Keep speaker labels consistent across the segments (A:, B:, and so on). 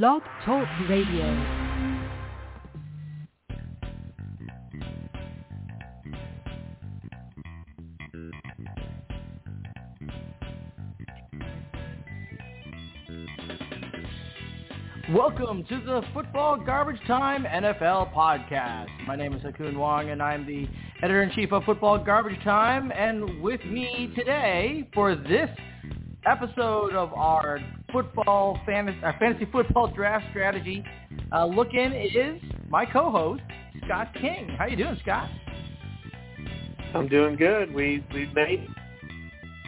A: Blog Talk Radio.
B: Welcome to the Football Garbage Time NFL podcast. My name is Ha Kung Wong, and I'm the editor-in-chief of Football Garbage Time. And with me today for this episode of our football fantasy, our fantasy football draft strategy uh, look-in is my co-host Scott King. How you doing, Scott?
C: I'm doing good. We we made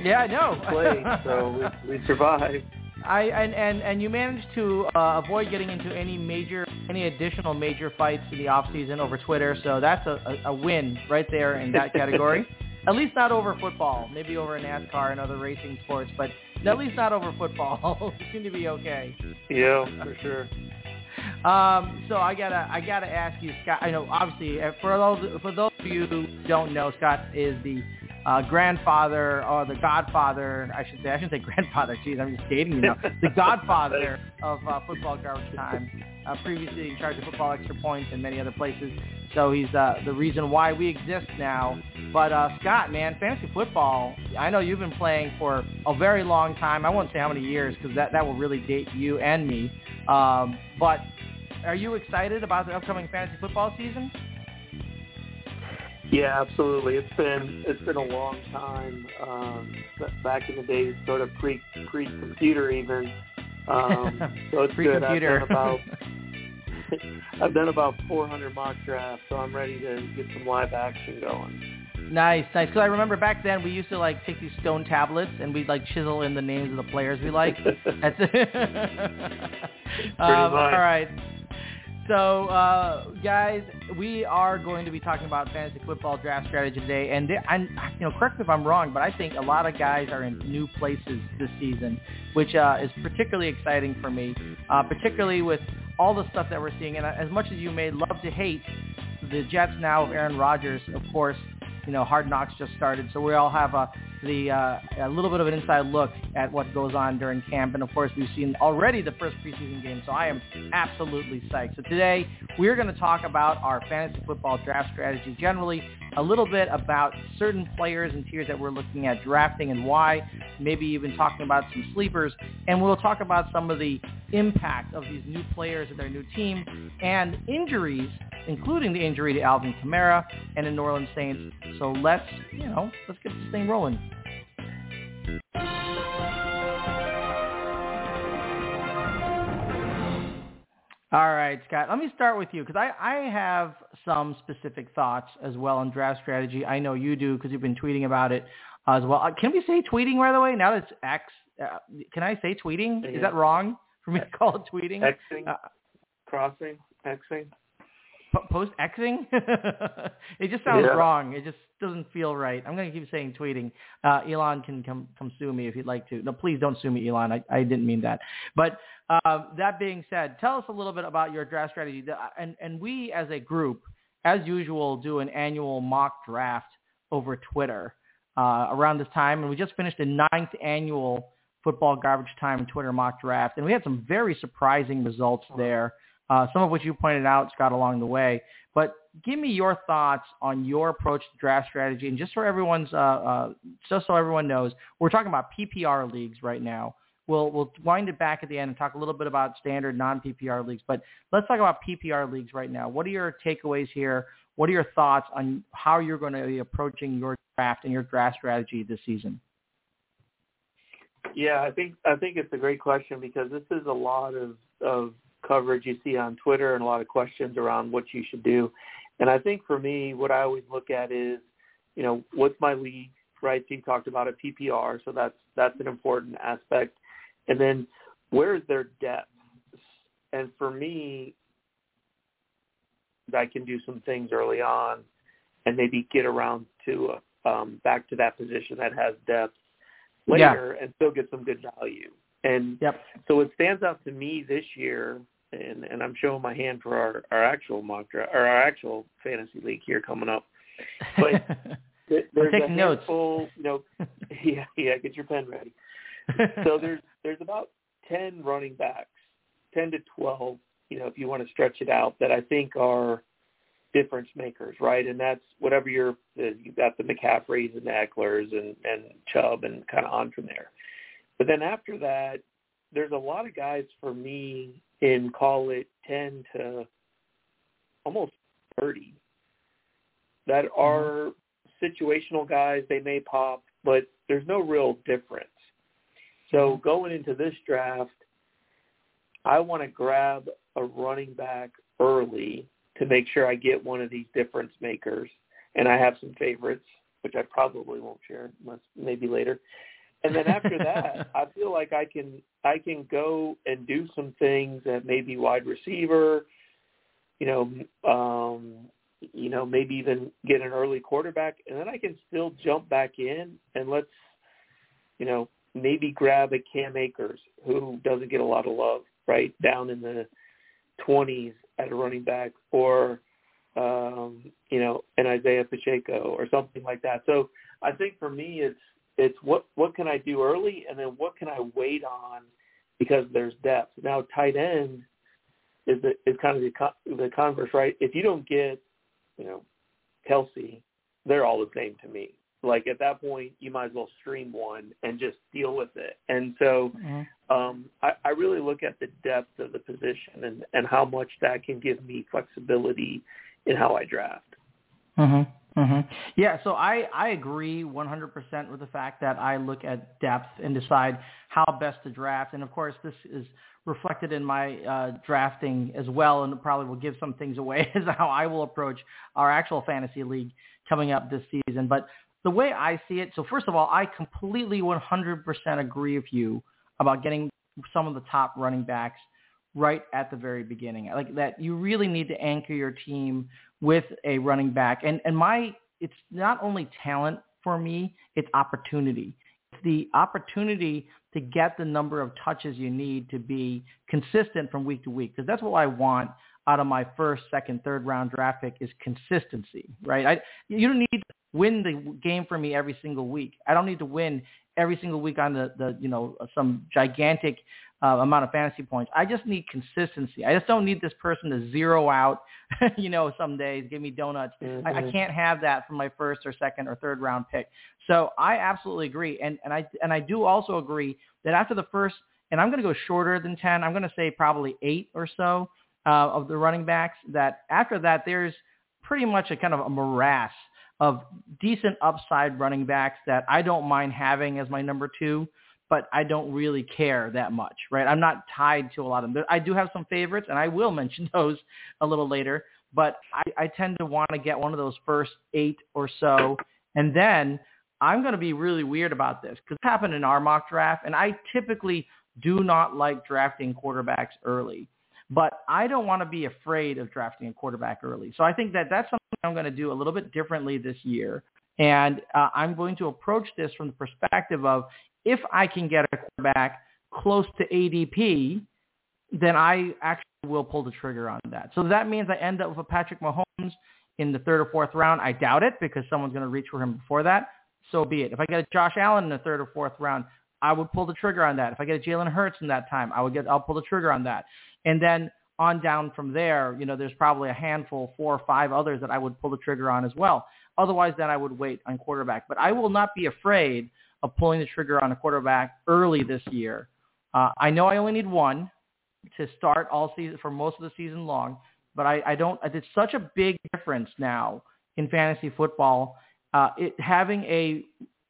B: Yeah, I know.
C: play, so we, we survived.
B: I and, and and you managed to uh, avoid getting into any major, any additional major fights in the off season over Twitter. So that's a, a, a win right there in that category. at least not over football. Maybe over NASCAR and other racing sports, but at least not over football. you seem to be okay.
C: Yeah, for sure.
B: Um, so I gotta I gotta ask you, Scott. I know obviously uh, for those for those of you who don't know, Scott is the uh, grandfather or the godfather. I should say I shouldn't say grandfather. Geez, I'm just dating you now. The godfather of uh, football garbage time. Uh, previously in charge of football extra points and many other places. So he's uh, the reason why we exist now. But uh, Scott, man, fantasy football. I know you've been playing for a very long time. I won't say how many years because that that will really date you and me. Um, but are you excited about the upcoming fantasy football season?
C: Yeah, absolutely. It's been it's been a long time. Um, back in the days, sort of pre pre computer even. Um, so it's good. I've
B: Pre-computer.
C: done about I've done about 400 mock drafts, so I'm ready to get some live action going.
B: Nice, nice. Because I remember back then we used to like take these stone tablets and we'd like chisel in the names of the players we like. That's it. um, all right. So, uh, guys, we are going to be talking about fantasy football draft strategy today, and there- I'm, you know, correct me if I'm wrong, but I think a lot of guys are in new places this season, which uh, is particularly exciting for me, uh, particularly with all the stuff that we're seeing. And as much as you may love to hate the Jets now of Aaron Rodgers, of course, you know, Hard Knocks just started, so we all have a the uh, a little bit of an inside look at what goes on during camp, and of course we've seen already the first preseason game. So I am absolutely psyched. So today we're going to talk about our fantasy football draft strategy generally, a little bit about certain players and tiers that we're looking at drafting and why, maybe even talking about some sleepers, and we'll talk about some of the impact of these new players and their new team and injuries including the injury to Alvin Kamara and the New Orleans Saints. So let's, you know, let's get this thing rolling. All right, Scott. Let me start with you because I, I have some specific thoughts as well on draft strategy. I know you do because you've been tweeting about it as well. Uh, can we say tweeting, by the way? Now that it's X, uh, can I say tweeting? Is that wrong for me to call it tweeting?
C: Xing,
B: Uh,
C: crossing, Xing.
B: Po- post Xing? it just sounds
C: Yeah.
B: wrong. It just doesn't feel right. I'm going to keep saying tweeting. Uh, Elon can come come sue me if you'd like to. No, please don't sue me, Elon. I, I didn't mean that. But um, that being said, tell us a little bit about your draft strategy. And and we as a group, as usual, do an annual mock draft over Twitter uh, around this time, and we just finished the ninth annual football garbage time Twitter mock draft, and we had some very surprising results there uh, some of which you pointed out, Scott, along the way. But give me your thoughts on your approach to draft strategy, and just so everyone's, uh, uh, just so everyone knows, we're talking about PPR leagues right now. We'll we'll wind it back at the end and talk a little bit about standard non-PPR leagues. But let's talk about PPR leagues right now. What are your takeaways here? What are your thoughts on how you're going to be approaching your draft and your draft strategy this season?
C: Yeah, I think I think it's a great question because this is a lot of of coverage you see on Twitter and a lot of questions around what you should do. And I think for me, what I always look at is, you know, what's my league, right? So you talked about a PPR, so that's that's an important aspect. And then where is their depth? And for me, I can do some things early on and maybe get around to um, back to that position that has depth
B: Yeah.
C: later and still get some good value. And
B: Yep.
C: so what stands out to me this year, and, and I'm showing my hand for our, our actual mock draft or our actual fantasy league here coming up. But There- There's
B: taking
C: a
B: notes.
C: you know, yeah, yeah, get your pen ready. So there's there's about ten running backs 10 to 12, you know, if you want to stretch it out, that I think are difference makers, right? And that's whatever you're, you've got the McCaffreys and the Ekelers and, and Chubb and kind of on from there. But then after that, there's a lot of guys for me in call it 10 to almost 30 that mm-hmm. are situational guys. They may pop, but there's no real difference. So mm-hmm. going into this draft, I want to grab a running back early to make sure I get one of these difference makers. And I have some favorites, which I probably won't share, unless maybe later. And then after that, I feel like I can I can go and do some things at maybe wide receiver, you know, um, you know, maybe even get an early quarterback, and then I can still jump back in and let's, you know, maybe grab a Cam Akers who doesn't get a lot of love, right, down in the 20s at a running back, or um, you know, an Isaiah Pacheco or something like that. So I think for me, it's it's what what can I do early, and then what can I wait on because there's depth. Now tight end is the, is kind of the the converse, right? If you don't get you know Kelce, they're all the same to me. Like at that point, you might as well stream one and just deal with it. And so, mm-hmm. um, I, I really look at the depth of the position and and how much that can give me flexibility in how I draft.
B: Mhm. Mhm. Yeah, so I I agree 100% with the fact that I look at depth and decide how best to draft and of course this is reflected in my uh, drafting as well and probably will give some things away as how I will approach our actual fantasy league coming up this season. But the way I see it, so first of all, I completely 100% agree with you about getting some of the top running backs right at the very beginning. Like that you really need to anchor your team with a running back. And and my it's not only talent for me, it's opportunity. It's the opportunity to get the number of touches you need to be consistent from week to week because that's what I want out of my first, second, third round draft pick is consistency, right? I you don't need win the game for me every single week. I don't need to win every single week on the, the you know some gigantic uh, amount of fantasy points. I just need consistency. I just don't need this person to zero out, you know, some days, give me donuts. Mm-hmm. I, I mm-hmm. can't have that from my first or second or third round pick. So I absolutely agree. And, and I, and I do also agree that after the first, and I'm going to go shorter than 10, I'm going to say probably eight or so uh, of the running backs that after that, there's pretty much a kind of a morass of decent upside running backs that I don't mind having as my number two but I don't really care that much, right? I'm not tied to a lot of them. I do have some favorites, and I will mention those a little later, but I, I tend to want to get one of those first eight or so, and then I'm going to be really weird about this because it happened in our mock draft, and I typically do not like drafting quarterbacks early. But I don't want to be afraid of drafting a quarterback early. So I think that that's something I'm going to do a little bit differently this year. And uh, I'm going to approach this from the perspective of if I can get a quarterback close to ADP, then I actually will pull the trigger on that. So that means I end up with a Patrick Mahomes in the third or fourth round. I doubt it because someone's going to reach for him before that. So be it. If I get a Josh Allen in the third or fourth round, I would pull the trigger on that. If I get a Jalen Hurts in that time, I would get I'll pull the trigger on that. And then on down from there, you know, there's probably a handful, four or five others that I would pull the trigger on as well. Otherwise, then I would wait on quarterback. But I will not be afraid of pulling the trigger on a quarterback early this year. Uh, I know I only need one to start all season for most of the season long, but I, I don't. It's such a big difference now in fantasy football. Uh, it, having a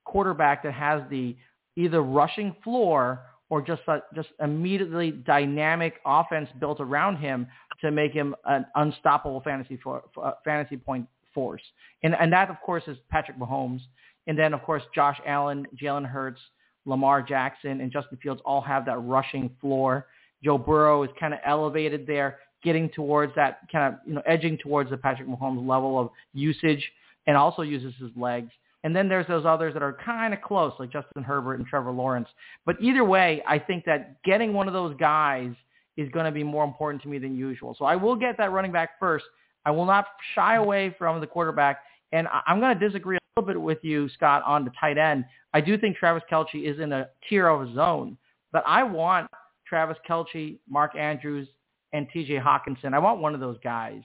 B: quarterback that has the either rushing floor or just a, just immediately dynamic offense built around him to make him an unstoppable fantasy for, uh, fantasy point force. And and that of course is Patrick Mahomes. And then, of course, Josh Allen, Jalen Hurts, Lamar Jackson, and Justin Fields all have that rushing floor. Joe Burrow is kind of elevated there, getting towards that kind of, you know, edging towards the Patrick Mahomes level of usage and also uses his legs. And then there's those others that are kind of close, like Justin Herbert and Trevor Lawrence. But either way, I think that getting one of those guys is going to be more important to me than usual. So I will get that running back first. I will not shy away from the quarterback. And I'm going to disagree a little bit with you, Scott, on the tight end. I do think Travis Kelce is in a tier of his own, but I want Travis Kelce, Mark Andrews, and T.J. Hockenson. I want one of those guys.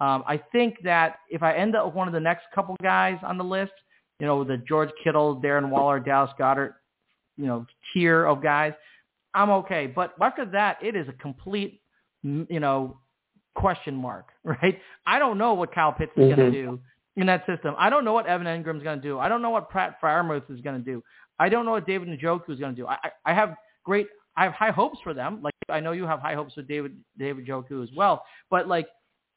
B: Um, I think that if I end up with one of the next couple guys on the list, you know, the George Kittle, Darren Waller, Dallas Goedert, you know, tier of guys, I'm okay. But after that, it is a complete, you know, question mark, right? I don't know what Kyle Pitts is mm-hmm. going to do in that system. I don't know what Evan Engram is going to do. I don't know what Pat Freiermuth is going to do. I don't know what David Njoku is going to do. I, I have great, I have high hopes for them. Like I know you have high hopes for David David Njoku as well. But like,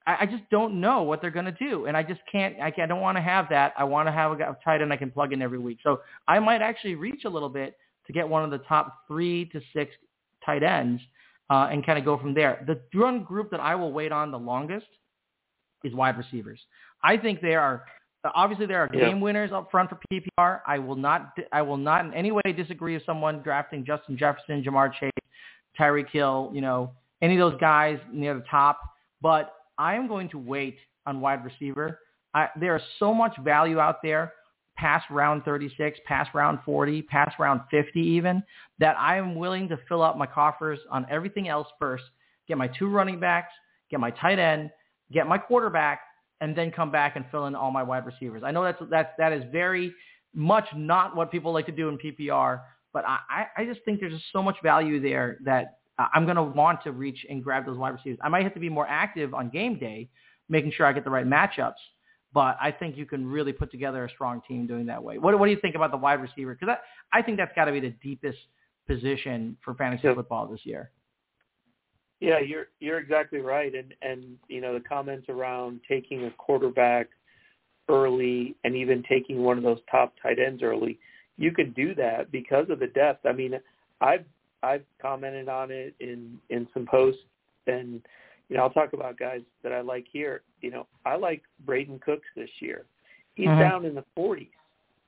B: I, I just don't know what they're going to do, and I just can't. I, can't, I don't want to have that. I want to have a tight end I can plug in every week. So I might actually reach a little bit to get one of the top three to six tight ends uh, and kind of go from there. The one group that I will wait on the longest is wide receivers. I think they are obviously there are game winners up front for PPR. I will not I will not in any way disagree with someone drafting Justin Jefferson, Ja'Marr Chase, Tyreek Hill, you know, any of those guys near the top. But I am going to wait on wide receiver. I, there is so much value out there past round 36, past round 40, past round 50 even, that I am willing to fill up my coffers on everything else first, get my two running backs, get my tight end, get my quarterback, and then come back and fill in all my wide receivers. I know that's, that's, that is very much not what people like to do in PPR, but I, I just think there's just so much value there that I'm going to want to reach and grab those wide receivers. I might have to be more active on game day, making sure I get the right matchups but I think you can really put together a strong team doing that way. What, what do you think about the wide receiver? Because I, I think that's got to be the deepest position for fantasy yeah. football this year.
C: Yeah, you're you're exactly right, and and you know the comments around taking a quarterback early and even taking one of those top tight ends early, you can do that because of the depth. I mean, I've I've commented on it in in some posts and you know, I'll talk about guys that I like here. You know, I like Brandin Cooks this year. He's mm-hmm. down in the 40s,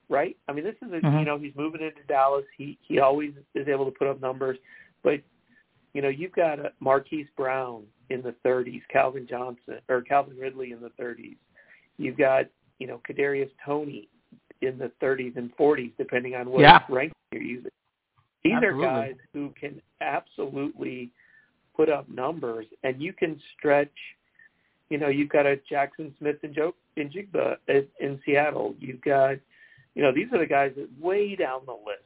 C: right? I mean, this is a mm-hmm. you know he's moving into Dallas. He he always is able to put up numbers, but you know you've got a Marquise Brown in the 30s, Calvin Johnson or Calvin Ridley in the 30s. You've got you know Kadarius Toney in the 30s and 40s, depending on what
B: yeah.
C: rank you're using. These
B: absolutely.
C: are guys who can absolutely put up numbers, and you can stretch. You know, you've got a Jackson Smith and Joe in Jigba in Seattle. You've got, you know, these are the guys that way down the list.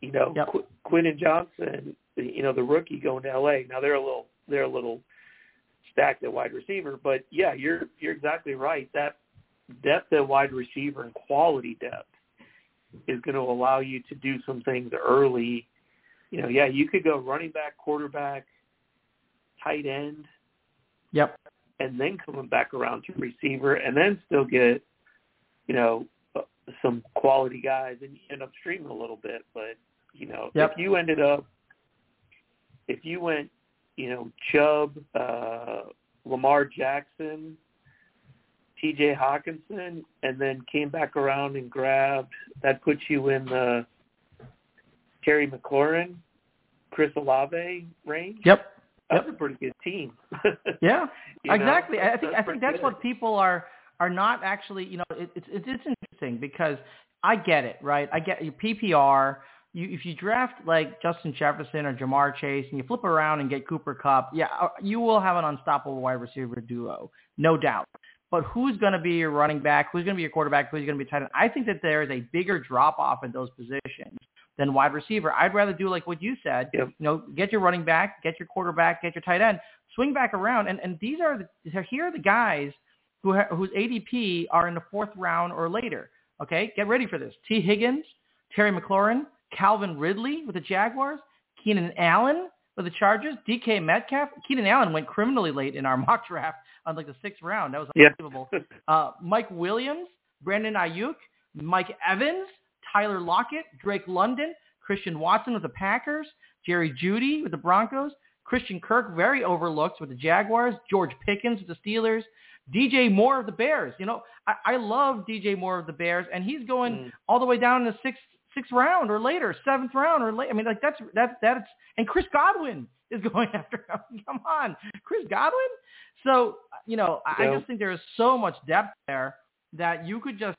C: You know,
B: yep.
C: Qu- Quentin Johnston, you know, the rookie going to L.A. Now they're a little they're a little stacked at wide receiver, but yeah, you're you're exactly right. That depth at wide receiver and quality depth is going to allow you to do some things early. You know, yeah, you could go running back, quarterback, tight end.
B: Yep.
C: And then coming back around to receiver, and then still get, you know, some quality guys, and you end up streaming a little bit. But you know,
B: yep.
C: if you ended up, if you went, you know, Chubb, uh, Lamar Jackson, T.J. Hockenson, and then came back around and grabbed, that puts you in the Terry McLaurin, Chris Olave range.
B: Yep
C: that's a pretty good team.
B: yeah, exactly.
C: Know?
B: I think
C: that's
B: I think that's
C: good.
B: what people are are not actually. You know, it, it's it's it's interesting because I get it, right? I get your PPR. You, if you draft like Justin Jefferson or Ja'Marr Chase and you flip around and get Cooper Kupp, yeah, uh, you will have an unstoppable wide receiver duo, no doubt. But who's going to be your running back? Who's going to be your quarterback? Who's going to be tight end? I think that there is a bigger drop off in those positions than wide receiver. I'd rather do like what you said.
C: Yep.
B: You know, get your running back, get your quarterback, get your tight end, swing back around, and and these are the, here are the guys who ha- whose ADP are in the fourth round or later. Okay, get ready for this. Tee Higgins, Terry McLaurin, Calvin Ridley with the Jaguars, Keenan Allen with the Chargers, DK Metcalf. Keenan Allen went criminally late in our mock draft on like the sixth round. That was unbelievable.
C: Yeah.
B: uh, Mike Williams, Brandon Aiyuk, Mike Evans, Tyler Lockett, Drake London, Christian Watson with the Packers, Jerry Jeudy with the Broncos, Christian Kirk, very overlooked with the Jaguars, George Pickens with the Steelers, DJ Moore of the Bears. You know, I, I love DJ Moore of the Bears, and he's going mm. all the way down in the sixth sixth round or later, seventh round or late. I mean, like that's that's that's and Chris Godwin is going after him. Come on, Chris Godwin. So you know, I, I just think there is so much depth there that you could just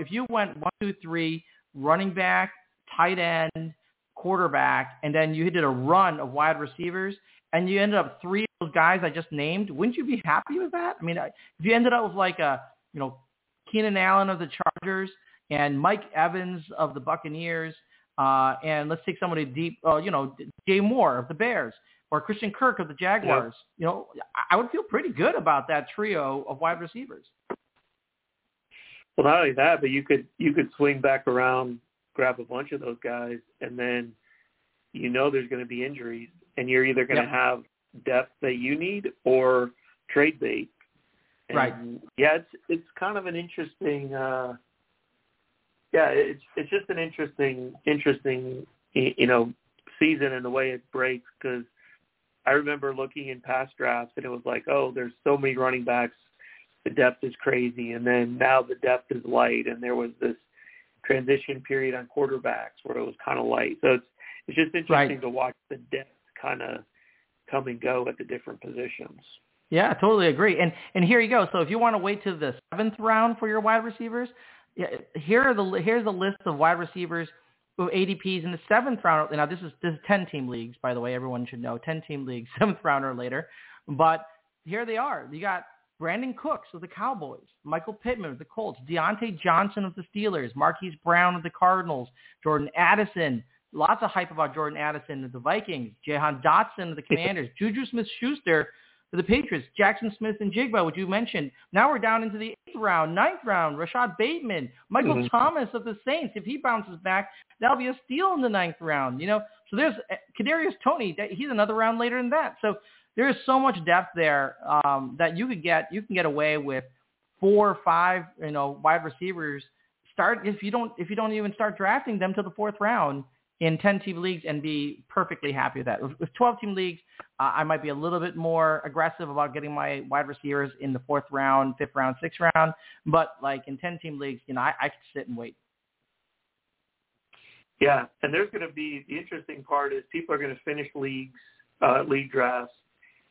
B: if you went one, two, three, running back, tight end, quarterback, and then you did a run of wide receivers, and you ended up three of those guys I just named, wouldn't you be happy with that? I mean, if you ended up with like a, you know, Keenan Allen of the Chargers and Mike Evans of the Buccaneers, uh, and let's take somebody deep, uh, you know, Jay Moore of the Bears or Christian Kirk of the Jaguars. You know, I would feel pretty good about that trio of wide receivers.
C: Well, not only that, but you could you could swing back around, grab a bunch of those guys, and then you know there's going to be injuries, and you're either going to yep. have depth that you need or trade bait. And
B: right.
C: Yeah, it's it's kind of an interesting. uh Yeah, it's it's just an interesting interesting you know season and the way it breaks because I remember looking in past drafts and it was like, oh, there's so many running backs, the depth is crazy, and then now the depth is light, and there was this transition period on quarterbacks where it was kind of light. So it's it's just interesting
B: right.
C: to watch the depth kind of come and go at the different positions.
B: Yeah, totally agree. And and here you go. So if you want to wait to the seventh round for your wide receivers, yeah, here are the here's a list of wide receivers who ADPs in the seventh round. Now this is this is ten team leagues, by the way. Everyone should know ten team leagues, seventh round or later. But here they are. You got Brandin Cooks of the Cowboys, Michael Pittman of the Colts, Diontae Johnson of the Steelers, Marquise Brown of the Cardinals, Jordan Addison Lots of hype about Jordan Addison of the Vikings, Jahan Dotson of the Commanders, Juju Smith-Schuster for the Patriots, Jackson Smith-Njigba, which you mentioned. Now we're down into the eighth round, ninth round, Rashod Bateman, Michael mm-hmm. Thomas of the Saints. If he bounces back, that'll be a steal in the ninth round. You know, so there's eh, Kadarius Toney. He's another round later than that. So there is so much depth there um, that you could get. You can get away with four or five, you know, wide receivers. Start if you don't if you don't even start drafting them to the fourth round in 10-team leagues and be perfectly happy with that. With 12-team leagues, uh, I might be a little bit more aggressive about getting my wide receivers in the fourth round, fifth round, sixth round. But like in 10-team leagues, you know, I, I can sit and wait.
C: Yeah, and there's going to be the interesting part is people are going to finish leagues, uh, league drafts,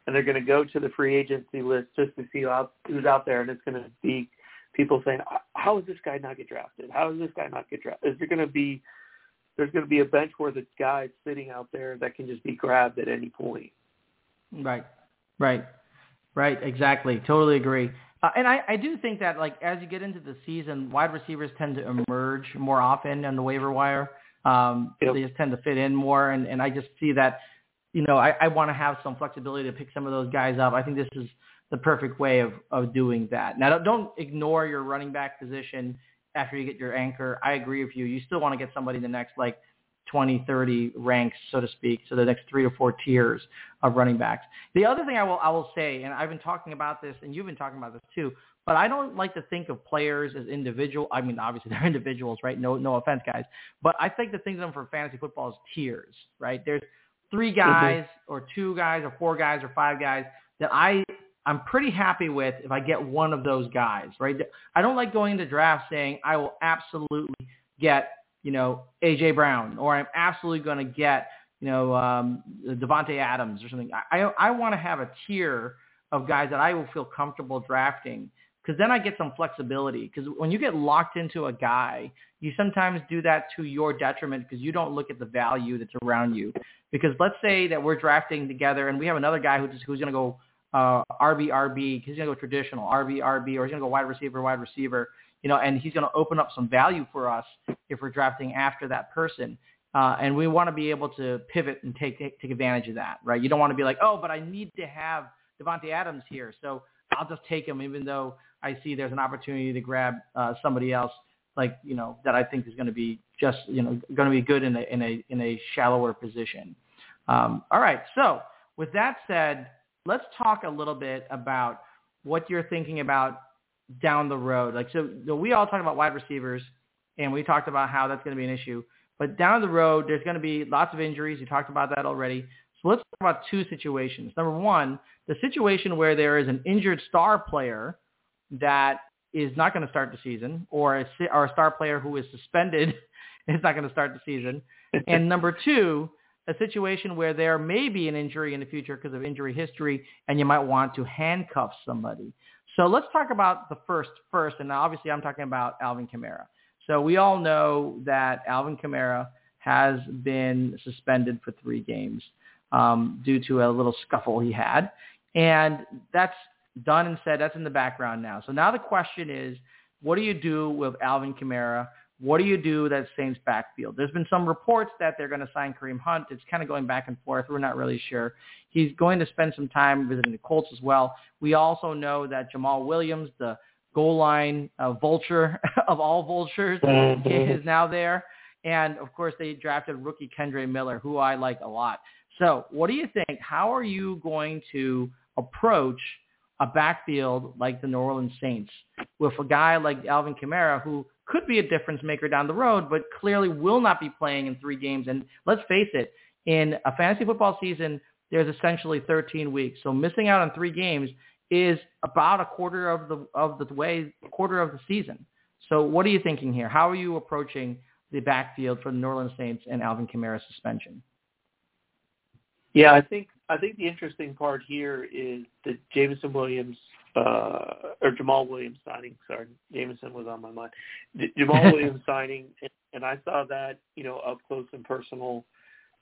C: and they're going to go to the free agency list just to see who's out there, and it's going to be people saying, "How is this guy not get drafted? How is this guy not get drafted?" Is there going to be there's going to be a bench worth of guys sitting out there that can just be grabbed at any point.
B: Right, right, right. Exactly. Totally agree. Uh, and I, I do think that like as you get into the season, wide receivers tend to emerge more often on the waiver wire. Um, yep. They just tend to fit in more, and, and I just see that. You know, I, I want to have some flexibility to pick some of those guys up. I think this is the perfect way of, of doing that. Now, don't don't ignore your running back position after you get your anchor. I agree with you. You still want to get somebody in the next like 20, 30 ranks, so to speak, so the next three to four tiers of running backs. The other thing I will I will say, and I've been talking about this, and you've been talking about this too, but I don't like to think of players as individual. I mean, obviously they're individuals, right? No, no offense, guys, but I think the thing of them for fantasy football is tiers, right? There's three mm-hmm. guys, mm-hmm. or two guys, or four guys, or five guys that I I'm pretty happy with if I get one of those guys, right? I don't like going into draft saying I will absolutely get, you know, AJ Brown or I'm absolutely going to get, you know, um, Davante Adams or something. I, I, I want to have a tier of guys that I will feel comfortable drafting because then I get some flexibility. Because when you get locked into a guy, you sometimes do that to your detriment because you don't look at the value that's around you. Because let's say that we're drafting together and we have another guy who's, who's going to go uh, RB, RB, he's going to go traditional, RB, RB, or he's going to go wide receiver, wide receiver, you know, and he's going to open up some value for us if we're drafting after that person. Uh, and we want to be able to pivot and take take advantage of that, right? You don't want to be like, oh, but I need to have Davante Adams here, so I'll just take him, even though I see there's an opportunity to grab uh, somebody else, like you know, that I think is going to be just you know going to be good in a in a in a shallower position. Um, all right, so with that said, let's talk a little bit about what you're thinking about down the road. Like, so we all talk about wide receivers, and we talked about how that's going to be an issue. But down the road, there's going to be lots of injuries. You talked about that already. So let's talk about two situations. Number one, the situation where there is an injured star player that is not going to start the season, or a, or a star player who is suspended is not going to start the season. and number two, a situation where there may be an injury in the future because of injury history and you might want to handcuff somebody. So let's talk about the first first. And obviously I'm talking about Alvin Kamara. So we all know that Alvin Kamara has been suspended for three games um, due to a little scuffle he had. And that's done and said. That's in the background now. So now the question is, what do you do with Alvin Kamara? What do you do with that Saints backfield? There's been some reports that they're going to sign Kareem Hunt. It's kind of going back and forth. We're not really sure. He's going to spend some time visiting the Colts as well. We also know that Jamaal Williams, the goal line uh, vulture of all vultures, mm-hmm. is now there. And of course, they drafted rookie Kendre Miller, who I like a lot. So, what do you think? How are you going to approach a backfield like the New Orleans Saints with a guy like Alvin Kamara who could be a difference maker down the road, but clearly will not be playing in three games. And let's face it, in a fantasy football season, there's essentially 13 weeks. So missing out on three games is about a quarter of the of the way quarter of the season. So what are you thinking here? How are you approaching the backfield for the New Orleans Saints and Alvin Kamara suspension?
C: Yeah, I think I think the interesting part here is that Jameson Williams uh, or Jamaal Williams signing. Sorry, Jameson was on my mind. Jamaal Williams signing, and, and I saw that you know up close and personal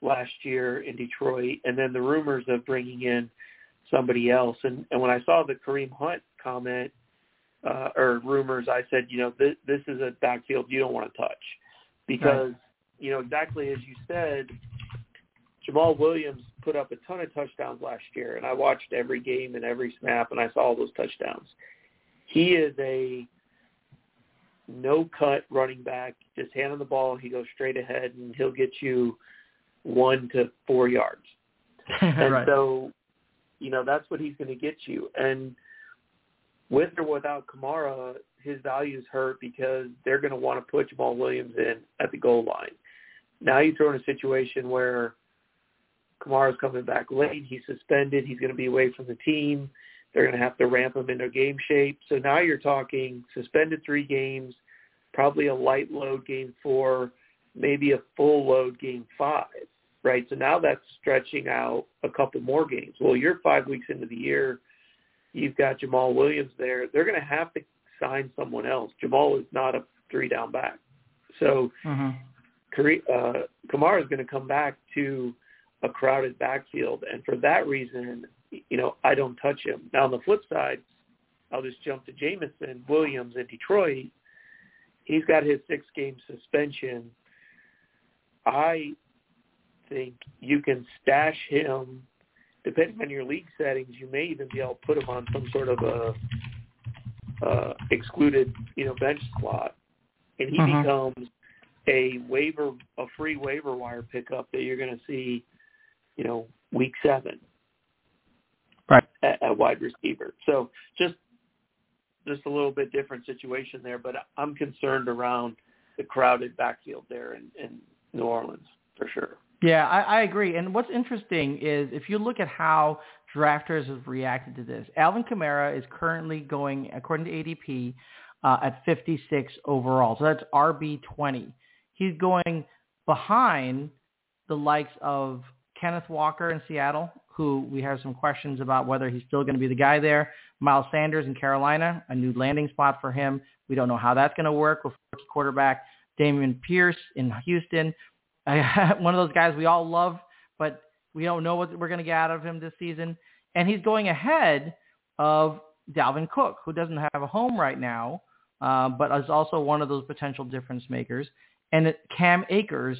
C: last year in Detroit, and then the rumors of bringing in somebody else. And, and when I saw the Kareem Hunt comment uh, or rumors, I said, you know, this, this is a backfield you don't want to touch because, right. you know, exactly as you said, Jamaal Williams put up a ton of touchdowns last year, and I watched every game and every snap, and I saw all those touchdowns. He is a no-cut running back. Just hand him the ball, he goes straight ahead, and he'll get you one to four yards. and
B: right.
C: so, you know, that's what he's going to get you. And with or without Kamara, his value is hurt because they're going to want to put Jamaal Williams in at the goal line. Now you throw in a situation where – Kamara's coming back late. He's suspended. He's going to be away from the team. They're going to have to ramp him into game shape. So now you're talking suspended three games, probably a light load game four, maybe a full load game five, right? So now that's stretching out a couple more games. Well, you're five weeks into the year. You've got Jamaal Williams there. They're going to have to sign someone else. Jamaal is not a three down back. So mm-hmm. uh, Kamara is going to come back to – a crowded backfield. And for that reason, you know, I don't touch him. Now on the flip side, I'll just jump to Jameson Williams in Detroit. He's got his six game suspension. I think you can stash him depending on your league settings, you may even be able to put him on some sort of a uh, excluded, you know, bench slot, and he mm-hmm. becomes a waiver, a free waiver wire pickup that you're going to see you know, week seven.
B: Right.
C: At, at wide receiver. So just just a little bit different situation there, but I'm concerned around the crowded backfield there in, in New Orleans for sure.
B: Yeah, I, I agree. And what's interesting is if you look at how drafters have reacted to this, Alvin Kamara is currently going, according to ADP, uh, at 56 overall. So that's RB20. He's going behind the likes of Kenneth Walker in Seattle, who we have some questions about whether he's still going to be the guy there. Miles Sanders in Carolina, a new landing spot for him. We don't know how that's going to work with quarterback Dameon Pierce in Houston. One of those guys we all love, but we don't know what we're going to get out of him this season. And he's going ahead of Dalvin Cook, who doesn't have a home right now, uh, but is also one of those potential difference makers. And Cam Akers,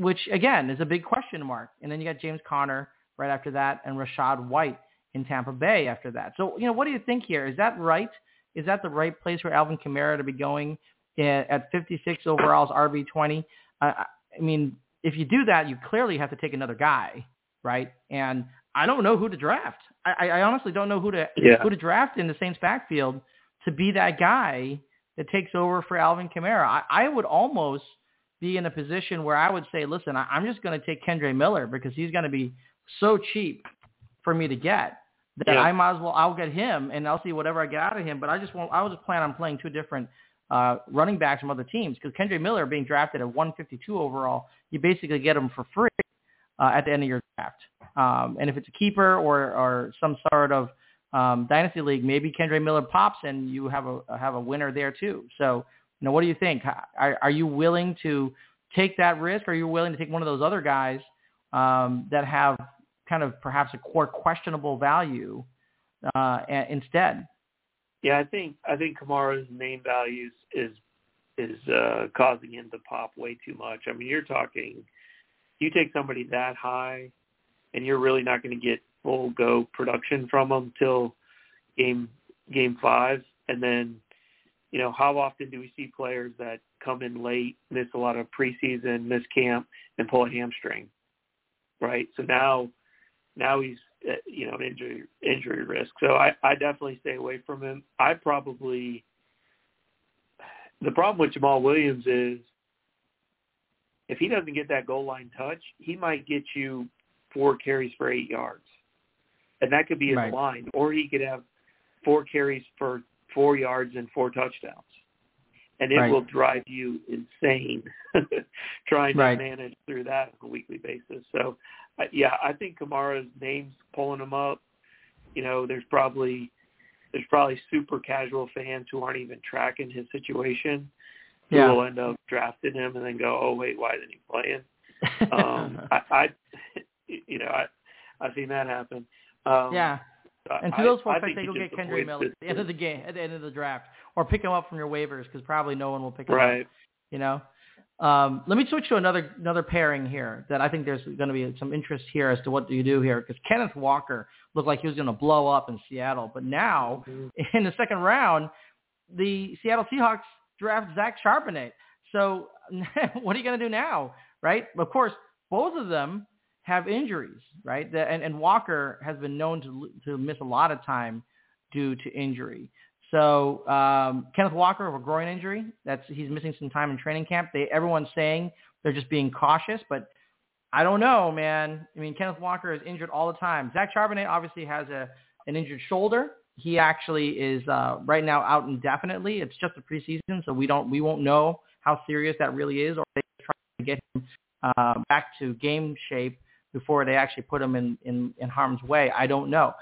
B: which again is a big question mark. And then you got James Conner right after that and Rachaad White in Tampa Bay after that. So, you know, what do you think here? Is that right? Is that the right place for Alvin Kamara to be going at 56 overalls, RB20? Uh, I mean, if you do that, you clearly have to take another guy, right? And I don't know who to draft. I, I honestly don't know who to
C: yeah.
B: who to draft in the Saints backfield to be that guy that takes over for Alvin Kamara. I, I would almost – be in a position where I would say, listen, I, I'm just going to take Kendre Miller because he's going to be so cheap for me to get that yeah. I might as well I'll get him and I'll see whatever I get out of him. But I just won't. I was just plan on playing two different uh, running backs from other teams because Kendre Miller being drafted at 152 overall, you basically get him for free uh, at the end of your draft. Um, and if it's a keeper or or some sort of um, dynasty league, maybe Kendre Miller pops and you have a have a winner there too. So know, what do you think? Are, are you willing to take that risk, are you willing to take one of those other guys um, that have kind of perhaps a core questionable value uh, instead?
C: Yeah, I think I think Kamara's name values is is uh, causing him to pop way too much. I mean, you're talking, you take somebody that high, and you're really not going to get full go production from them till game game five, and then, you know, how often do we see players that come in late, miss a lot of preseason, miss camp, and pull a hamstring, right? So now, now he's uh, you know an injury injury risk. So I I definitely stay away from him. I probably the problem with Jamaal Williams is if he doesn't get that goal line touch, he might get you four carries for eight yards. And that could be his right. line. Or he could have four carries for four yards and four touchdowns. And it right. will drive you insane trying to manage through that on a weekly basis. So, uh, yeah, I think Kamara's name's pulling him up. You know, there's probably there's probably super casual fans who aren't even tracking his situation who yeah. will end up drafting him and then go, oh wait, why isn't he playing? um, I, I, you know, I I've seen that happen. Um,
B: yeah. And to those folks, I, I think, you'll get Kendre Miller at the end of the game, at the end of the draft, or pick him up from your waivers because probably no one will pick him
C: right.
B: up. You know. Um, let me switch to another another pairing here that I think there's going to be some interest here as to what do you do here because Kenneth Walker looked like he was going to blow up in Seattle, but now mm-hmm. in the second round, the Seattle Seahawks draft Zach Charbonnet. So what are you going to do now, right? Of course, both of them have injuries, right? The, and, and Walker has been known to to miss a lot of time due to injury. So um, Kenneth Walker of a groin injury. That's he's missing some time in training camp. They everyone's saying they're just being cautious, but I don't know, man. I mean, Kenneth Walker is injured all the time. Zach Charbonnet obviously has a an injured shoulder. He actually is uh, right now out indefinitely. It's just a preseason, so we don't we won't know how serious that really is, or they try to get him uh, back to game shape before they actually put him in, in, in harm's way. I don't know.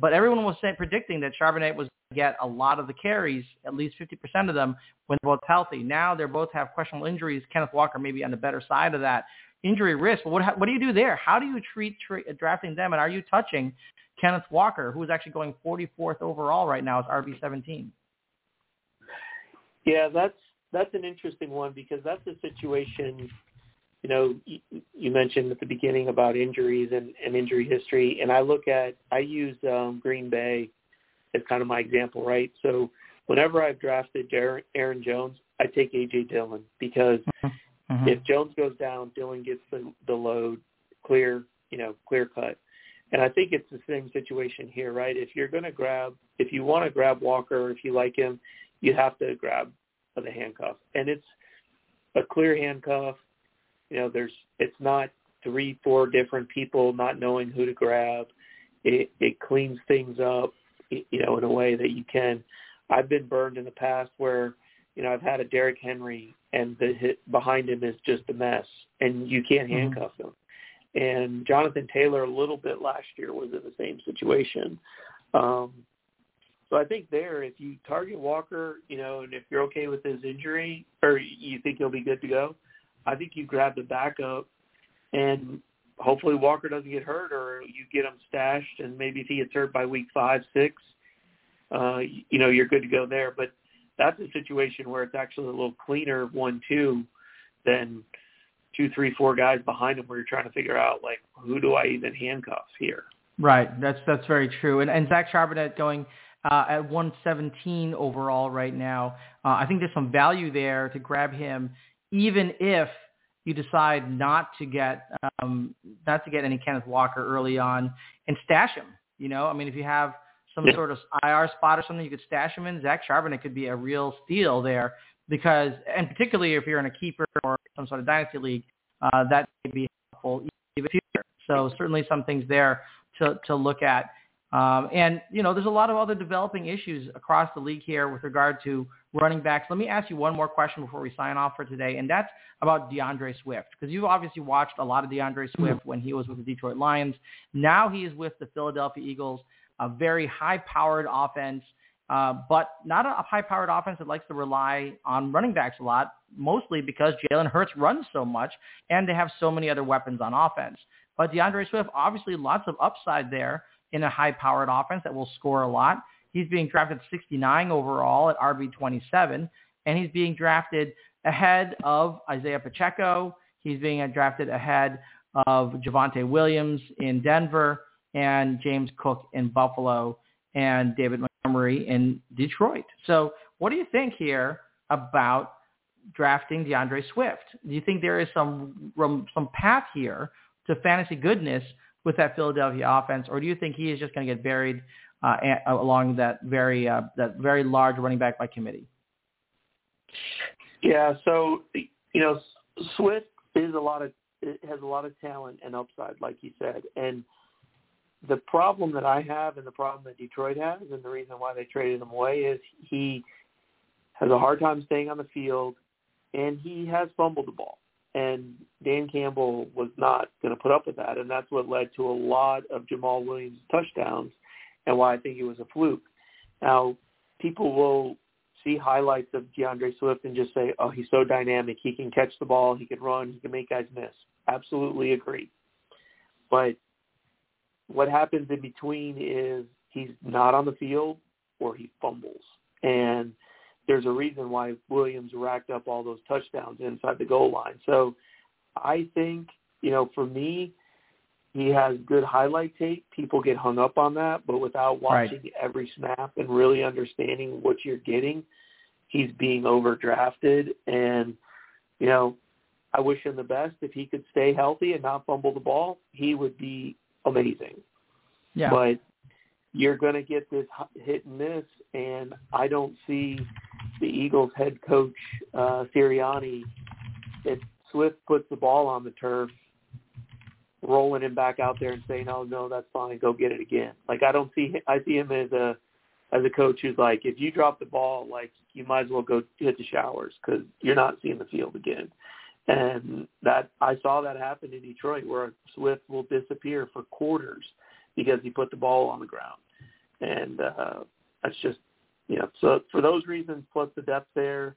B: But everyone was saying, predicting that Charbonnet was going to get a lot of the carries, at least 50% of them, when they're both healthy. Now they both have questionable injuries. Kenneth Walker may be on the better side of that injury risk. What, what do you do there? How do you treat tra- drafting them? And are you touching Kenneth Walker, who is actually going 44th overall right now as RB17?
C: Yeah, that's that's an interesting one because that's a situation. You know, you, mentioned at the beginning about injuries and, and injury history, and I look at I use um, Green Bay as kind of my example, right? So whenever I've drafted Aaron Jones, I take AJ Dillon because mm-hmm. mm-hmm. if Jones goes down, Dillon gets the, the load clear, you know, clear cut. And I think it's the same situation here, right? If you're going to grab, if you want to grab Walker, if you like him, you have to grab the handcuff. And it's a clear handcuff. You know, there's, it's not three, four different people not knowing who to grab. It, it cleans things up you know, in a way that you can. I've been burned in the past where, you know, I've had a Derrick Henry and the hit behind him is just a mess and you can't mm-hmm. handcuff him. And Jonathan Taylor a little bit last year was in the same situation. Um, so I think there, if you target Walker, you know, and if you're okay with his injury or you think he'll be good to go, I think you grab the backup and hopefully Walker doesn't get hurt or you get him stashed and maybe if he gets hurt by week five, six, uh, you know, you're good to go there. But that's a situation where it's actually a little cleaner one, two than two, three, four guys behind him where you're trying to figure out like who do I even handcuff here?
B: Right. That's that's very true. And and Zach Charbonnet going uh, at 117 overall right now. Uh, I think there's some value there to grab him, even if you decide not to get um, not to get any Kenneth Walker early on and stash him. You know, I mean, if you have some yeah. sort of IR spot or something, you could stash him in. Zach Charbonnet could be a real steal there because, and particularly if you're in a keeper or some sort of dynasty league, uh, that may be helpful even future. So certainly some things there to to look at. Um, and you know, there's a lot of other developing issues across the league here with regard to running backs. Let me ask you one more question before we sign off for today, and that's about D'Andre Swift, because you've obviously watched a lot of D'Andre mm-hmm. Swift when he was with the Detroit Lions. Now he is with the Philadelphia Eagles, a very high-powered offense, uh, but not a high-powered offense that likes to rely on running backs a lot, mostly because Jalen Hurts runs so much and they have so many other weapons on offense. But D'Andre Swift, obviously lots of upside there in a high-powered offense that will score a lot. He's being drafted 69 overall at RB27, and he's being drafted ahead of Isaiah Pacheco. He's being drafted ahead of Javonte Williams in Denver and James Cook in Buffalo and David Montgomery in Detroit. So what do you think here about drafting D'Andre Swift? Do you think there is some some path here to fantasy goodness with that Philadelphia offense, or do you think he is just going to get buried uh, along that very uh, that very large running back by committee?
C: Yeah, so you know, Swift is a lot of has a lot of talent and upside, like you said, and the problem that I have and the problem that Detroit has and the reason why they traded him away is he has a hard time staying on the field and he has fumbled the ball. And Dan Campbell was not going to put up with that. And that's what led to a lot of Jamaal Williams touchdowns and why I think it was a fluke. Now, people will see highlights of D'Andre Swift and just say, oh, he's so dynamic. He can catch the ball. He can run. He can make guys miss. Absolutely agree. But what happens in between is he's not on the field or he fumbles. And there's a reason why Williams racked up all those touchdowns inside the goal line. So I think, you know, for me, he has good highlight tape. People get hung up on that, but without watching right. every snap and really understanding what you're getting, he's being overdrafted. And, you know, I wish him the best. If he could stay healthy and not fumble the ball, he would be amazing.
B: Yeah.
C: But you're going to get this hit and miss, and I don't see the Eagles head coach uh, Sirianni if Swift puts the ball on the turf, rolling him back out there and saying, "Oh no, that's fine, go get it again." Like I don't see I see him as a as a coach who's like, if you drop the ball, like you might as well go hit the showers because you're not seeing the field again. And that I saw that happen in Detroit where Swift will disappear for quarters because he put the ball on the ground. And uh that's just you know, so for those reasons plus the depth there,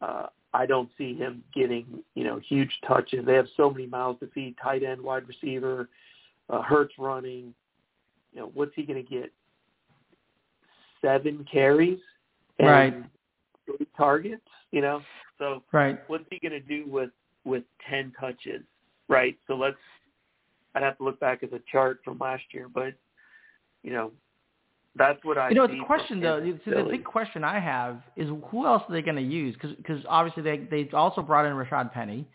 C: uh I don't see him getting, you know, huge touches. They have so many miles to feed, tight end, wide receiver, uh Hurts running. You know, what's he gonna get? Seven carries and
B: right.
C: three targets, you know? So
B: right.
C: what's he going to do with with ten touches? Right. So let's. I'd have to look back at the chart from last year, but you know, that's what I.
B: You know, the question though, the, the big question I have is who else are they going to use? Because obviously they they also brought in Rashaad Penny,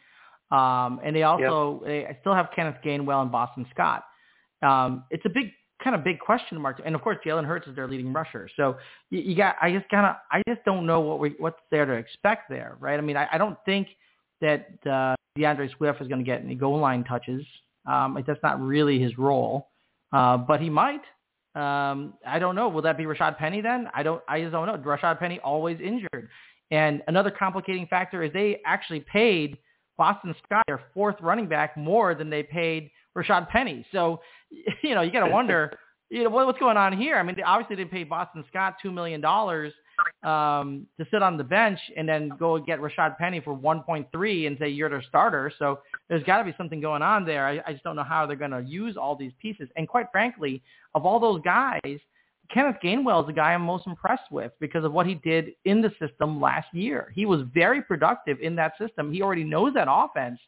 B: um, and they also yep. they still have Kenneth Gainwell and Boston Scott. Um, it's a big kind of big question mark. And of course, Jalen Hurts is their leading rusher. So you, you got, I just kind of, I just don't know what we, what's there to expect there, right? I mean, I, I don't think that uh, D'Andre Swift is going to get any goal line touches. Um, like that's not really his role, uh, but he might. Um, I don't know. Will that be Rashaad Penny then? I don't. I just don't know. Rashaad Penny always injured, and another complicating factor is they actually paid Boston Scott, their fourth running back, more than they paid Rashaad Penny. So, you know, you got to wonder, you know, what, what's going on here? I mean, they, obviously they paid Boston Scott $2 million um, to sit on the bench and then go get Rashaad Penny for 1.3 and say you're their starter. So there's got to be something going on there. I, I just don't know how they're going to use all these pieces. And quite frankly, of all those guys, Kenneth Gainwell is the guy I'm most impressed with because of what he did in the system last year. He was very productive in that system. He already knows that offense.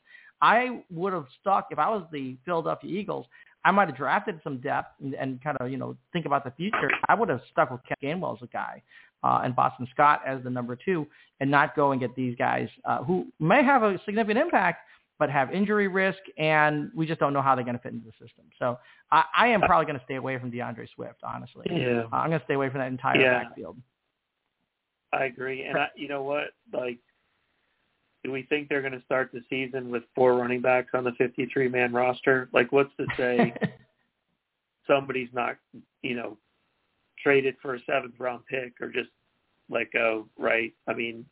B: I would have stuck if I was the Philadelphia Eagles. I might have drafted some depth and, and kind of you know think about the future. I would have stuck with Ken Gainwell as a guy uh, and Boston Scott as the number two, and not go and get these guys uh, who may have a significant impact but have injury risk, and we just don't know how they're going to fit into the system. So I, I am probably going to stay away from D'Andre Swift, honestly.
C: Yeah. Uh,
B: I'm going to stay away from that entire
C: yeah.
B: backfield.
C: I agree, and I, you know what, like do we think they're going to start the season with four running backs on the 53-man roster? Like, what's to say somebody's not, you know, traded for a seventh-round pick or just let go, right? I mean,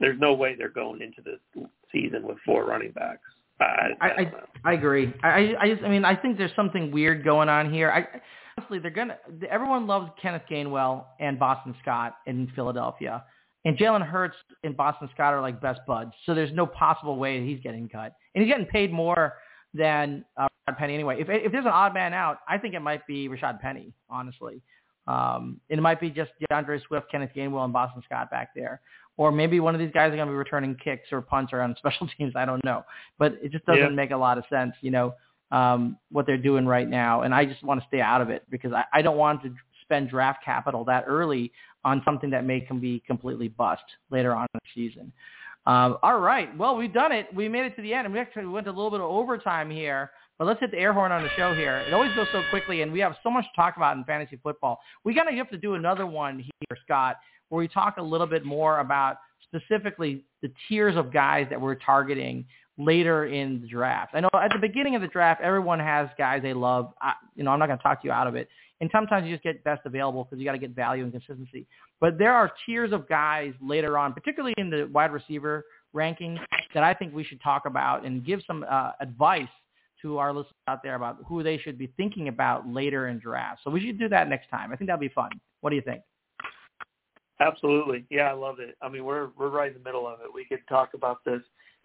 C: there's no way they're going into the season with four running backs. I
B: I, I, I agree. I, I just, I mean, I think there's something weird going on here. I honestly, they're gonna. Everyone loves Kenneth Gainwell and Boston Scott in Philadelphia, and Jalen Hurts and Boston Scott are like best buds. So there's no possible way he's getting cut, and he's getting paid more than uh, Rashaad Penny anyway. If if there's an odd man out, I think it might be Rashaad Penny, honestly. Um, and it might be just D'Andre Swift, Kenneth Gainwell, and Boston Scott back there. Or maybe one of these guys are going to be returning kicks or punts or on special teams. I don't know. But it just doesn't
C: Yeah.
B: make a lot of sense, you know, um, what they're doing right now. And I just want to stay out of it because I, I don't want to spend draft capital that early on something that may can be completely bust later on in the season. Um, all right. Well, we've done it. We made it to the end. And we actually went a little bit of overtime here. But let's hit the air horn on the show here. It always goes so quickly, and we have so much to talk about in fantasy football. We got to have to do another one here, Scott, where we talk a little bit more about specifically the tiers of guys that we're targeting later in the draft. I know at the beginning of the draft, everyone has guys they love. I, you know, I'm not going to talk to you out of it. And sometimes you just get best available because you got to get value and consistency. But there are tiers of guys later on, particularly in the wide receiver ranking, that I think we should talk about and give some uh, advice to our listeners out there about who they should be thinking about later in drafts. So we should do that next time. I think that'd be fun. What do you think?
C: Absolutely. Yeah, I love it. I mean, we're we're right in the middle of it. We could talk about this.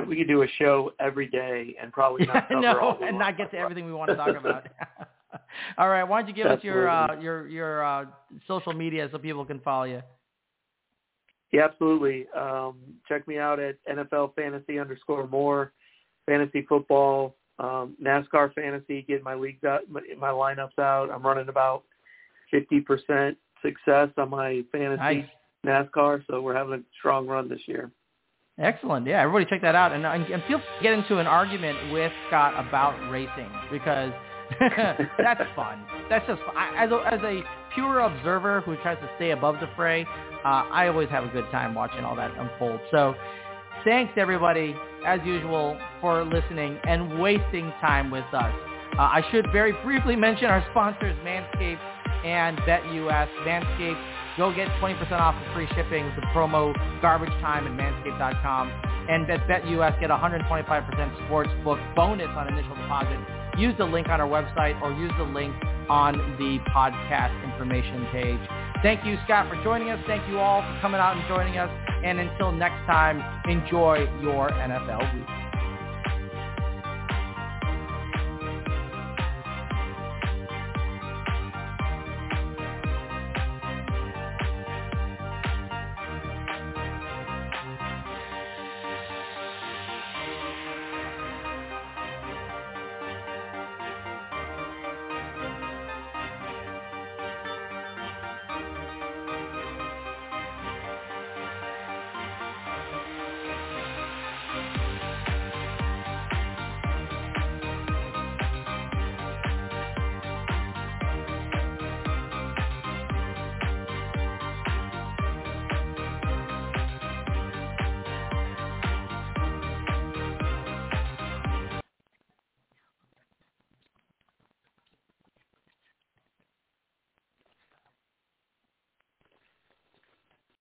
C: We could do a show every day and probably not cover
B: no,
C: all we
B: and not get to everything we want to talk about. all right, why don't you give us your uh, your your uh, social media so people can follow you?
C: Yeah, absolutely. Um, check me out at NFL Fantasy underscore more, fantasy football, um, NASCAR fantasy. Get my leagues out, my, my lineups out. I'm running about 50% success on my fantasy
B: Nice.
C: NASCAR, so we're having a strong run this year.
B: Excellent. Yeah, everybody check that out. And, and, and feel free to get into an argument with Scott about racing because that's fun. That's just fun. I, as, a, as a pure observer who tries to stay above the fray, uh, I always have a good time watching all that unfold. So thanks, everybody, as usual, for listening and wasting time with us. Uh, I should very briefly mention our sponsors, Manscaped and BetUS. Manscaped, go get 20% off of free shipping with the promo garbage time at manscaped.com. And at BetUS, get 125% sports book bonus on initial deposit. Use the link on our website or use the link on the podcast information page. Thank you, Scott, for joining us. Thank you all for coming out and joining us. And until next time, enjoy your NFL week.